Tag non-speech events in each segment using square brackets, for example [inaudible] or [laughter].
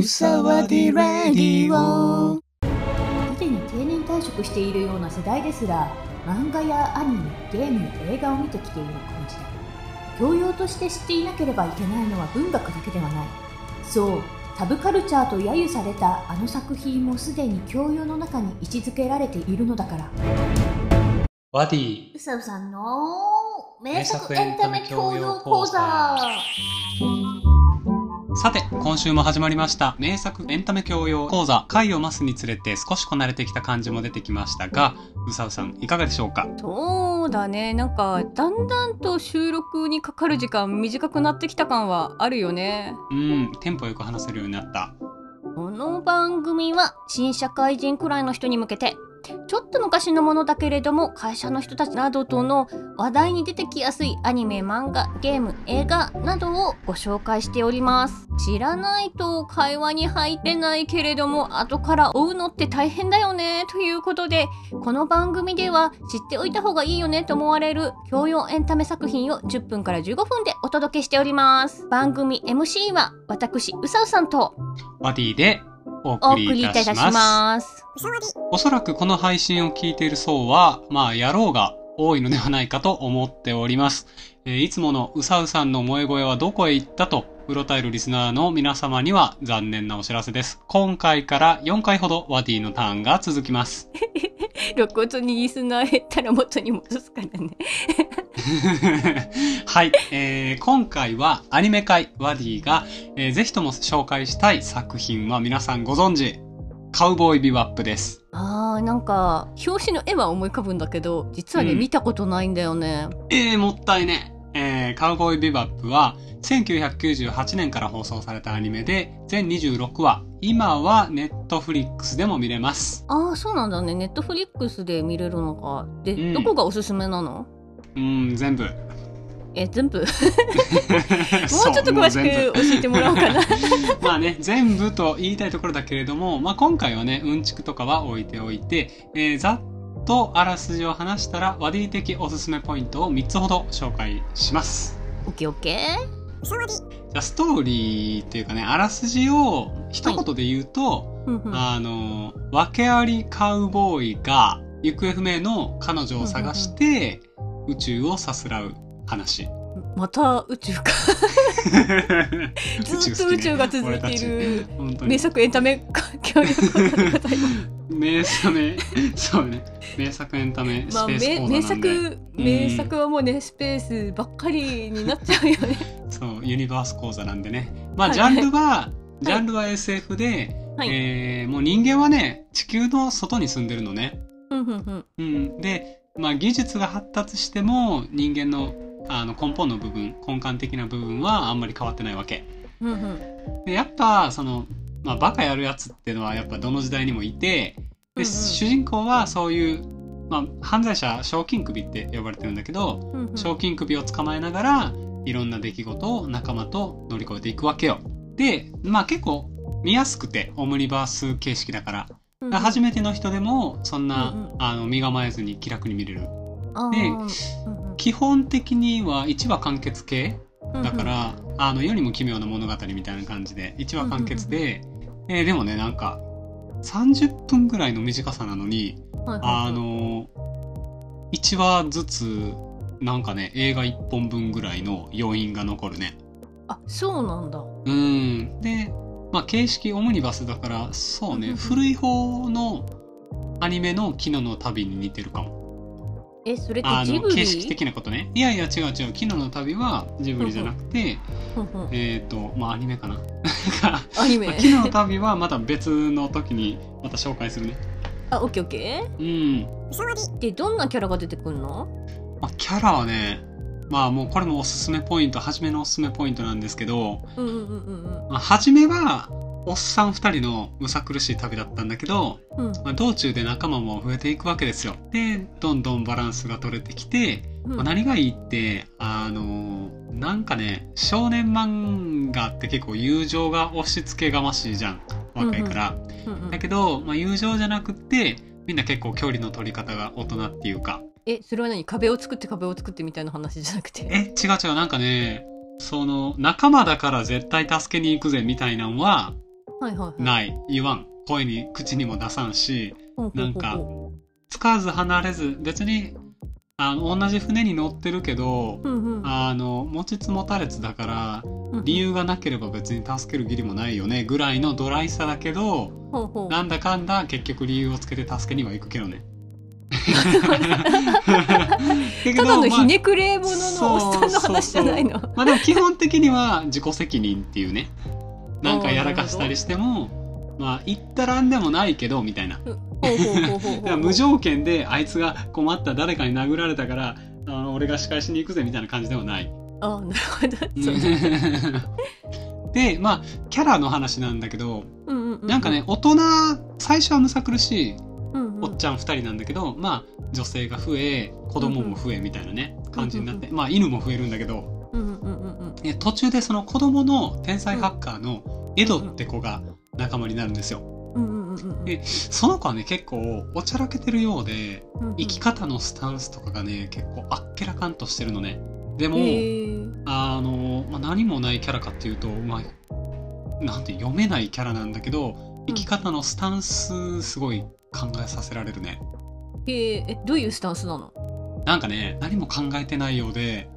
うさわでラディオ。すでに定年退職しているような世代ですら漫画やアニメゲーム映画を見てきているこの時代教養として知っていなければいけないのは文学だけではない。そう。サブカルチャーと揶揄されたあの作品もすでに教養の中に位置づけられているのだから。ワディ。うさうさんの名作エンタメ教養講座さて、今週も始まりました。名作エンタメ教養講座。回を増すにつれて少しこなれてきた感じも出てきましたが、うさうさん、いかがでしょうか？そうだねなんかだんだんと収録にかかる時間短くなってきた感はあるよねうん、テンポよく話せるようになった。この番組は新社会人くらいの人に向けてちょっと昔のものだけれども会社の人たちなどとの話題に出てきやすいアニメ漫画ゲーム映画などをご紹介しております。知らないと会話に入ってないけれども後から追うのって大変だよねということでこの番組では知っておいた方がいいよねと思われる教養エンタメ作品を10分から15分でお届けしております。番組 MC は私うさうさんと。ワディでお送りいたします。ますおそらくこの配信を聞いている層は、まあ、野郎が多いのではないかと思っております。えーいつものうさうさんの萌え声はどこへ行ったと、うろたえるリスナーの皆様には残念なお知らせです。今回から4回ほどワディのターンが続きます。露骨にリスナー減ったら元に戻すからね [laughs] はい、えー今回はアニメ界ワディが、えーぜひとも紹介したい作品は皆さんご存知、カウボーイビバップです。あーなんか表紙の絵は思い浮かぶんだけど実はね、うん見たことないんだよねえー、もったいね。えー、カウボーイビバップは1998年から放送されたアニメで全26話。今はネットフリックスでも見れます。ああそうなんだねネットフリックスで見れるのかで、うんどこがおすすめなの？うん、全部。え全部？[laughs] [laughs] もうちょっと詳しく教えてもらおうかな [laughs] まあね、全部と言いたいところだけれども、まあ今回はね、うんちくとかは置いておいて、えーざっとあらすじを話したら、ワディ的おすすめポイントを3つほど紹介します。オッケーオッケじゃあストーリーっていうかね、あらすじを一言で言うと、ーふんふんあの、訳ありカウボーイが行方不明の彼女を探して宇宙をさすらう話。また宇宙か [laughs] ずっと宇宙が続いている名作エンタメ協力でございます名作ね、そうね。名作エンタメスまあ、名作名作はもうねスペースばっかりになっちゃうよね。そう、ユニバース講座なんでね。まあ、はいジャンルは、ジャンルは SF で、はい。えーもう人間はね、地球の外に住んでるのね。うん。で、まあ、技術が発達しても、人間のあの根本の部分、根幹的な部分はあんまり変わってないわけ。ふんふんで、やっぱ、その、まあ、バカやるやつっていうのはやっぱどの時代にもいて、で、うんうん主人公はそういう、まあ、犯罪者、賞金首って呼ばれてるんだけど、ふんふん賞金首を捕まえながら、いろんな出来事を仲間と乗り越えていくわけよ。で、まあ結構見やすくて、オムニバース形式だから。ふん初めての人でも、そんな、うんうんあの、身構えずに気楽に見れる。で基本的には1話完結系だから、あの、世にも奇妙な物語みたいな感じで、1話完結で、えーでもね、なんか、30分ぐらいの短さなのに、あの、1話ずつ、なんかね、映画1本分ぐらいの余韻が残るね。あそうなんだ。うん。で、まあ、形式オムニバスだから、そうね、うんうんうん古い方のアニメのキノの旅に似てるかも。えそれってあの、ジブリ？形式的なことね。いやいや、違う違う。キノの旅はジブリじゃなくて、えっ、と、まあ、アニメかな。[laughs] アニメ？まあ。キノの旅はまた別の時にまた紹介するね。あオッケーオッケうん。ー。でどんなキャラが出てくるの？まあ、キャラはね、まあもうこれもおすすめポイント、初めのおすすめポイントなんですけど、うんうんうんまあ、初めは、おっさん二人のむさ苦しい旅だったんだけど、うんうんまあ、道中で仲間も増えていくわけですよ。で、どんどんバランスが取れてきて、うんまあ、何がいいって、あのーなんかね、少年漫画って結構友情が押し付けがましいじゃん。若いから。うんうんだけど、まあ、友情じゃなくって、みんな結構距離の取り方が大人っていうか、えそれは何？壁を作って壁を作ってみたいな話じゃなくて？え、違う違う、なんかね、その、仲間だから絶対助けに行くぜみたいなのは、はいはいはい。ない。言わん。声に、口にも出さんし、なんかつかず離れず、別に、あの、同じ船に乗ってるけど、うんうん。あの、持ちつ持たれつだから、うん理由がなければ別に助ける義理もないよね、ぐらいのドライさだけど、ほうほう。なんだかんだ結局理由をつけて助けには行くけどね。[laughs] ただのひねねくれ者のおっさんの話じゃないの？まあでも基本的には自己責任っていうね。なんかやらかしたりしても、まあ言ったらんでもないけど、みたいな。無条件であいつが困った誰かに殴られたから、あの俺が仕返しに行くぜみたいな感じではない。あなるほど。[laughs] で、まあ、キャラの話なんだけど、うんうんうんなんかね、、大人、最初はむさ苦しいうんうんおっちゃん2人なんだけど、まあ、女性が増え、子供も増えみたいなね、感じになって、まあ、犬も増えるんだけど、うんうんうんうんえ途中でその子供の天才ハッカーのエドって子が仲間になるんですよ。でその子はね、結構おちゃらけてるようで、うんうん。生き方のスタンスとかがね、結構あっけらかんとしてるのね。でも、へー。あの、まあ、何もないキャラかっていうと、まあ、なんて読めないキャラなんだけど、生き方のスタンスすごい考えさせられるね。へー。えどういうスタンスなの？なんかね、何も考えてないようで、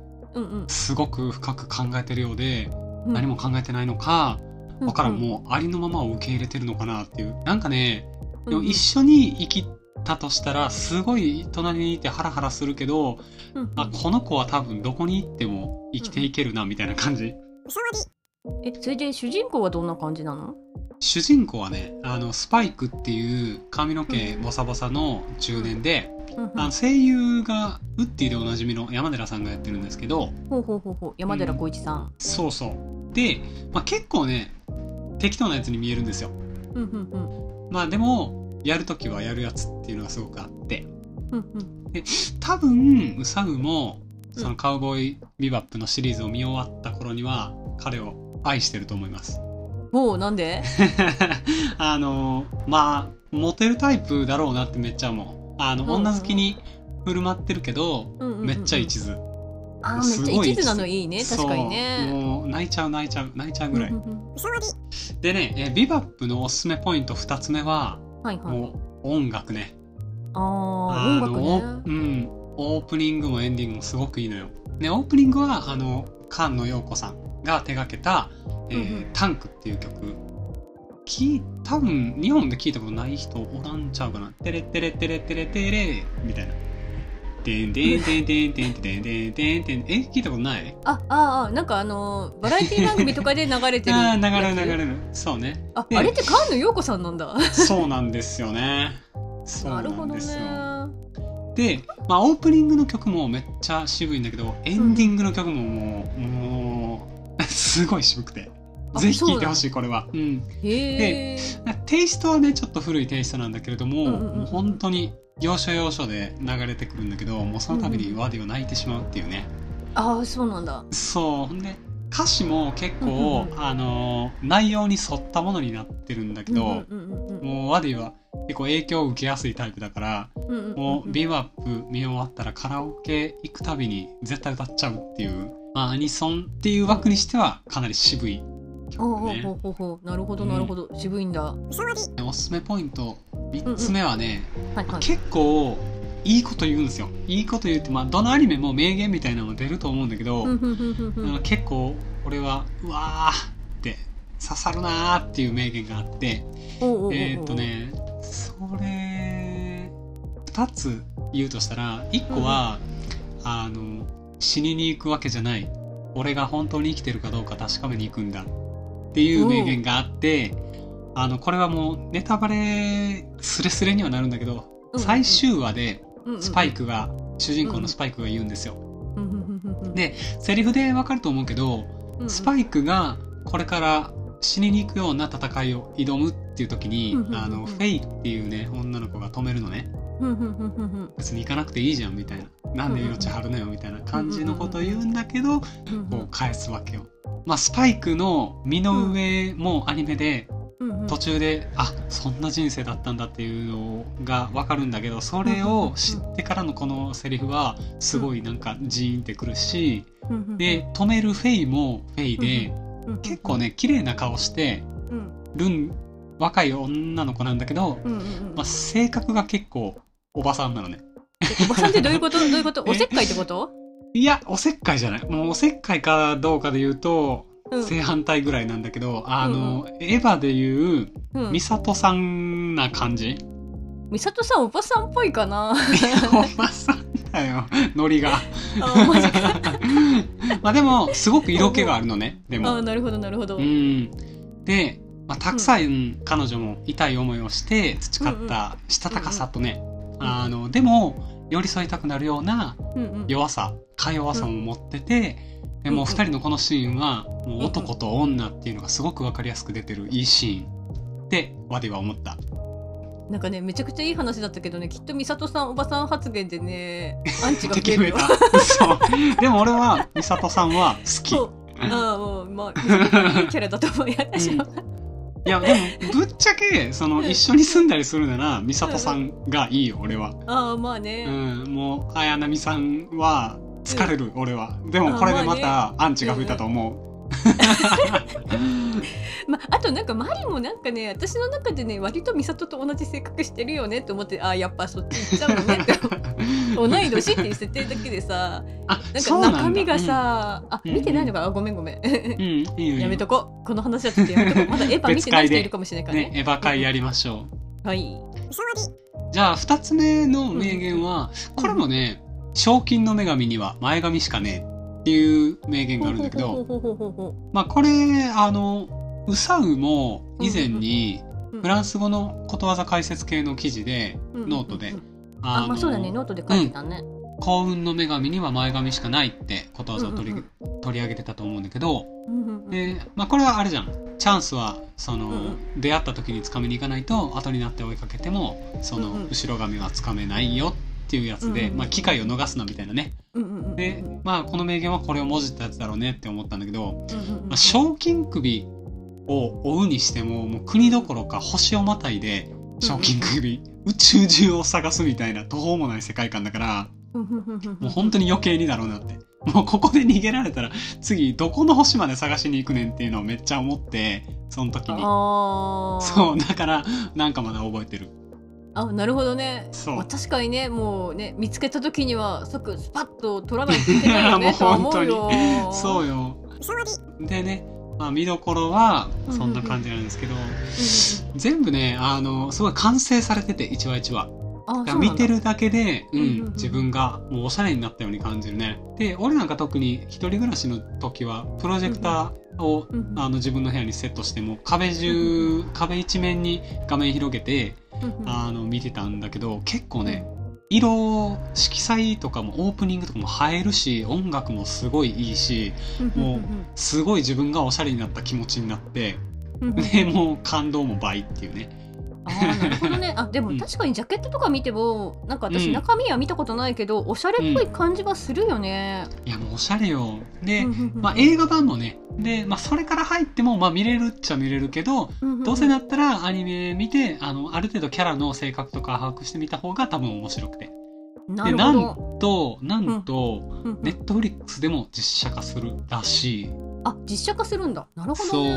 すごく深く考えてるようで、うん。何も考えてないのか、うんわからん、もうありのままを受け入れてるのかなっていう。なんかね、うんでも一緒に生きたとしたら、すごい隣にいてハラハラするけど、うんうん。あ、この子は多分どこに行っても生きていけるな、みたいな感じ。えそれで主人公はどんな感じなの？主人公はね、あの、スパイクっていう髪の毛ボサボサの中年で、うんうん。あの声優がウッディでおなじみの山寺さんがやってるんですけど、ほうほうほうほう。山寺宏一さん。そうそう。で、まあ、結構ね、適当なやつに見えるんですよ。うんうんうん。まあでも、やるときはやるやつっていうのがすごくあって、うんうん。多分、ウサウも、そのカウボーイビバップのシリーズを見終わった頃には、彼を愛してると思います。もうなんで？[laughs] あの、まあ、モテるタイプだろうなってめっちゃ思う。あの、うん女好きに振る舞ってるけど、うんうんうんうんめっちゃ一途。あーめっちゃすごい一途なのいいね確かにねそうもう泣いちゃう泣いちゃう泣いちゃうぐらい。うんうんうんでね、えビバップのおすすめポイント2つ目は、はいはいもう音楽ね。あー音楽のねうん。オープニングもエンディングもすごくいいのよ。ね、オープニングは、あの、菅野陽子さんが手掛けた、えーうんうんタンクっていう曲。き多分、日本で聞いたことない人おらんちゃうかな。テレテレテレテレテレみたいな。でんでんでんでんでんでんでんでんでんえ、聞いたことない？あああなんかあのーバラエティ番組とかで流れてる [laughs] ああ、流れる流れる。そうね。あであれって菅野陽子さんなんだそうなんですよね。そうななるほどねんでまあ、オープニングの曲もめっちゃ渋いんだけど、エンディングの曲ももう、もう、[laughs] すごい渋くて。あぜひ聴いてほしい、これは。うん。へえテイストはね、ちょっと古いテイストなんだけれども、うんうんうんもう本当に要所要所で流れてくるんだけど、もうその度にワディを泣いてしまうっていうね。ああそうなんだそう。ほんで、歌詞も結構、うんうんうんあのー内容に沿ったものになってるんだけど、うんうんうんうんもうワディは結構影響を受けやすいタイプだから、うんうんうんもうビバップ見終わったらカラオケ行くたびに絶対歌っちゃうっていう、まあアニソンっていう枠にしてはかなり渋い曲ね。ほうほうほ。うなるほどなるほど、渋いんだ。はおすすめポイント3つ目はね、結構いいこと言うんですよ。いいこと言うって、まあどのアニメも名言みたいなのも出ると思うんだけど、結構俺はうわーって刺さるなーっていう名言があって、えーっとね、それ、二つ言うとしたら、一個は、あの、死にに行くわけじゃない。俺が本当に生きてるかどうか確かめに行くんだ。っていう名言があって、あの、これはもうネタバレスレスレにはなるんだけど、うん。最終話でうんうんスパイクが、主人公のスパイクが言うんですよ。うんうんうんうんうん。でセリフでわかると思うけど、うんうん。スパイクがこれから死にに行くような戦いを挑むっていう時に、うんうんうんうん。あのフェイっていうね女の子が止めるのね別に行かなくていいじゃんみたいな。なんで命張るのよみたいな感じのことを言うんだけど、うんこう返すわけよ。まあ、スパイクの身の上もアニメで途中で、あそんな人生だったんだっていうのがわかるんだけどそれを知ってからのこのセリフはすごいなんかジーンってくるしで止めるフェイもフェイでうん結構ね綺麗な顔してうん。るん若い女の子なんだけど、うんうんうん。まあ、性格が結構おばさんなのね。おばさんってどういうこと？どういうこと？[laughs] え？おせっかいってこと？いや、おせっかいじゃない。もうおせっかいかどうかで言うと、うん。正反対ぐらいなんだけど、あの、エヴァで言う、うん。ミサトさんな感じ？美里さんおばさんっぽいかな。[laughs] おばさんだよ、ノリが。[laughs] あマジか。まあでも、すごく色気があるのね、であも。なるほどなるほど、うん。で、まあ、たくさん彼女も痛い思いをして培ったしたたかさとね、うんあの、でも、寄り添いたくなるようなうんうん。弱さ、か弱さも持ってて、でもう二人のこのシーンは、もう男と女っていうのがすごくわかりやすく出てるいいシーン。って、ワディは思った。なんかねめちゃくちゃいい話だったけどねきっと美里さんおばさん発言でね [laughs] アンチが増えるよ。敵増えた。でも俺は、美里さんは好き。そう。ああもうまあいいキャラだと思うよ私は、いや、でも、ぶっちゃけ、その、一緒に住んだりするなら、美里さんがいいよ、俺は。ああまあね、うん、もう、綾波さんは、疲れる、俺は。でも、これでまた、アンチが増えたと思 [laughs] まあ、あとなんかマリもなんかね私の中でね割と美里と同じ性格してるよねって思ってああやっぱそっち行っちゃうのねって。[laughs] 同い年っていう設定だけでさなんそうなんだ。か中身が、さ、あうん。見てないのか？あごめんごめん。うん、うん、いいよいいよ。やめとこう。この話はちょっとやめとこう。まだエヴァ見てない人いるかもしれないからね。ね、エヴァ会やりましょう。はい。じゃあ、二つ目の名言は、これもね、賞金の女神には前髪しかねえっていう名言があるんだけど、まあ、これ、あの、ウサウも以前に、うフランス語のことわざ解説系の記事で、うんノートでうん、あのまあそうだね。ノートで書いてたね、幸運の女神には前髪しかないってことわざを取り、うんうん取り上げてたと思うんだけど、うんうんうんで、まあ、これはあれじゃん。チャンスはその、うんう出会った時につかみに行かないと後になって追いかけてもその、うんうん。後ろ髪はつかめないよっていうやつで、うんうんまあ、機会を逃すなみたいなねうんうんうんで、まあ、この名言はこれをもじったやつだろうねって思ったんだけど、うんうんうんまあ、賞金首を追うにしてももう国どころか星をまたいで賞金首、宇宙中を探すみたいな途方もない世界観だからうんうんうんうんもう本当に余計にだろうなって。もうここで逃げられたら次どこの星まで探しに行くねんっていうのをめっちゃ思ってその時に。そうだからなんかまだ覚えてる。あなるほどね。そう。まあ、確かにねもうね見つけた時には即スパッと取らないといけないよね [laughs] もうとは思うよ。そうよ。でね、まあ、見どころはそんな感じなんですけど、全部ねあのすごい完成されてて一話一話。見てるだけで、自分がもうおしゃれになったように感じるね。で俺なんか特に一人暮らしの時はプロジェクターを、うんうん。あの自分の部屋にセットしても壁中、壁一面に画面広げてあの見てたんだけど結構ね色色彩とかもオープニングとかも映えるし音楽もすごいいいしもうすごい自分がおしゃれになった気持ちになってでもう感動も倍っていうねあーなるほどね。[laughs] あでもうん。確かにジャケットとか見てもなんか私うん。中身は見たことないけど、おしゃれっぽい感じはするよね、いやもうおしゃれよ。で、まあ、映画版もね。で、まあ、それから入っても、まあ、見れるっちゃ見れるけどどうせだったらアニメ見てあのある程度キャラの性格とか把握してみた方が多分面白くて。なでなんるほど。となんと、ネットフリックスでも実写化するらしい。あ実写化するんだ。なるほどね。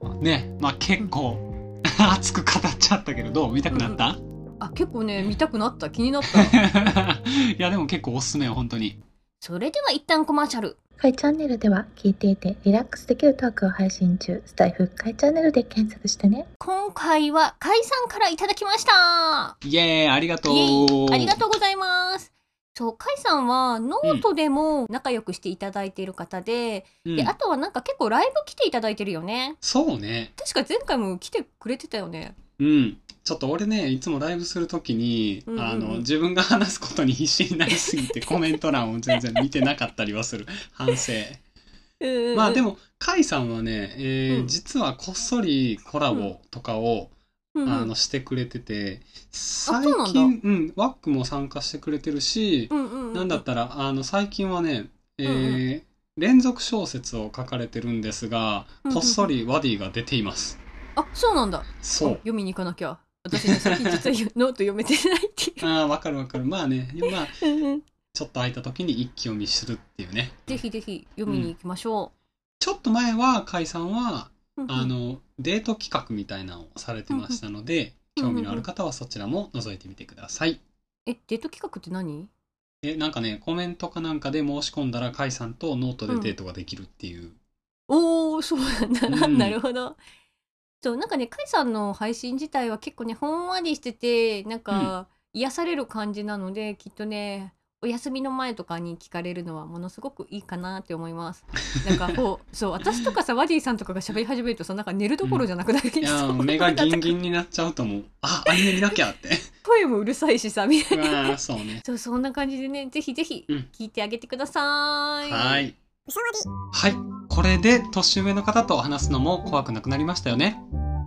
そう。ね。まあ結構 [laughs] 熱く語っちゃったけどどう見たくなった、あ結構ね見たくなった。気になった。[laughs] いやでも結構おすすめよ本当に。それでは一旦コマーシャル。カイチャンネルでは聞いていてリラックスできるトークを配信中。スタイフカイチャンネルで検索してね。今回は甲斐さんからいただきました。イエーイありがとう。イエイ。ありがとうございますそう甲斐さんはノートでも仲良くしていただいている方で,、うん。であとはなんか結構ライブ来ていただいてるよね。そうね。確か前回も来てくれてたよね。うん。ちょっと俺ね、いつもライブするときに、うんうんうん。あの、自分が話すことに必死になりすぎて [laughs] コメント欄を全然見てなかったりはする。反省。まあでも、も、カイさんはね、えーうん。実はこっそりコラボとかを、うんうん。あの、してくれてて、最そうなんだ。近、うん、ワックも参加してくれてるし、うんうんうんなんだったら、あの、最近はね、えーうんう連続小説を書かれてるんですが、うんうんこっそりワディが出ています。あそうなんだ。そう。読みに行かなきゃ。私ね最近実はノート読めてないっていう。[laughs] ああ、わかるわかる。まあね、まあ、[laughs] うんうん。ちょっと空いた時に一気読みするっていうね。ぜひぜひ読みに行きましょちょっと前は、甲斐さんは、う、うんうん。あの、デート企画みたいなのをされてましたので、うん興味のある方はそちらも覗いてみてください。えデート企画って何？え、なんかね、コメントかなんかで申し込んだら、カイさんとノートでデートができるっていう。おーそうなんだ、うん。なるほど。そうなんかねカイさんの配信自体は結構ねほんわりしててなんか、癒される感じなのできっとねお休みの前とかに聞かれるのはものすごくいいかなって思います。なんかこう [laughs] そう私とかさワディさんとかが喋り始めるとさなんか寝るどころじゃなくなりいやそうー、目がギンギンになっちゃうと思う。あ、アニメ見なきゃって。声もうるさいしさみたいうな。そうね。そうそんな感じでねぜひぜひうん聞いてあげてください。はい。はい。これで年上の方と話すのも怖くなくなりましたよね。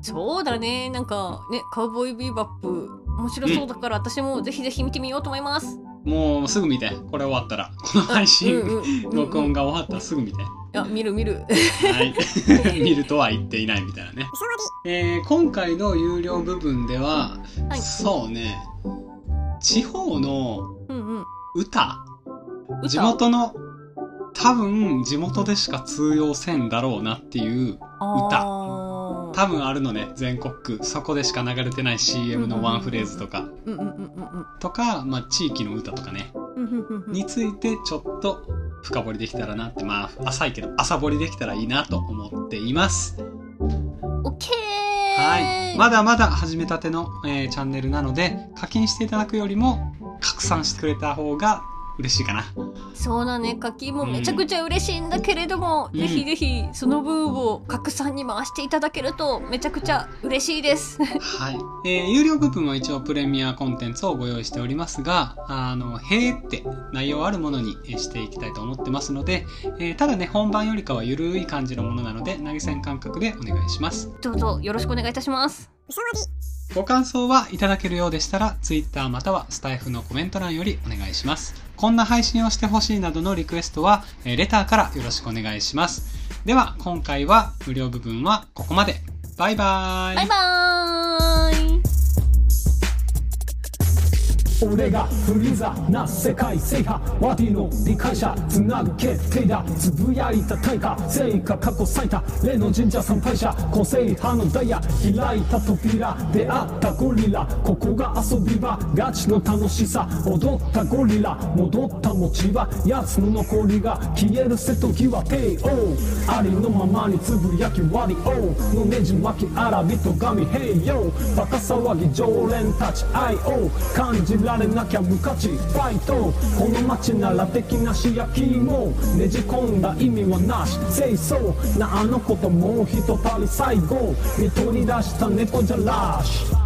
そうだねなんかねカウボーイビーバップ面白そうだから私もぜひぜひ見てみようと思います。もうすぐ見て。これ終わったら。この配信、うんうん録音が終わったらすぐ見て。いや見る見る。はい。[laughs] 見るとは言っていないみたいなね。えー今回の有料部分では、はいそうね、地方のうんうん。歌歌？地元の、多分地元でしか通用せんだろうなっていう、あー多分あるのね、全国区。そこでしか流れてない CM のワンフレーズとか、とか、まあ地域の歌とかね、についてちょっと深掘りできたらなって、まあ浅いけど、浅掘りできたらいいなと思っています。オッケーはい。まだまだ始めたての、えーチャンネルなので、課金していただくよりも、拡散してくれた方が嬉しいかな。そうだね課金もめちゃくちゃ嬉しいんだけれども、うんぜひぜひその分を拡散に回していただけるとめちゃくちゃ嬉しいですはい。えー有料部分は一応プレミアコンテンツをご用意しておりますが、あの、へーって内容あるものにえーしていきたいと思ってますので、えーただね、本番よりかはゆるい感じのものなので、投げ銭感覚でお願いします。どうぞよろしくお願いいたしますご感想はいただけるようでしたら、Twitter またはスタイフのコメント欄よりお願いします。こんな配信をしてほしいなどのリクエストは、えレターからよろしくお願いします。では、今回は無料部分はここまで。バイバーイ。バイバーイ俺がフリーザな世界制覇ワディの理解者つなぐ決定だつぶやいた対価成果過去最多例の神社参拝者個性派のダイヤ開いた扉出会ったゴリラここが遊び場ガチの楽しさ踊ったゴリラ戻った持ち場奴の残りが消える瀬戸際 KO ありのままにつぶやき割り O のねじ巻きあらびと神 Hey yo バカ騒ぎ常連たち IO 感じられなきゃ無価値ファイトこの街なら的なし焼き芋ねじ込んだ意味はなし清掃なあの子ともう一たり最後見取り出した猫じゃらし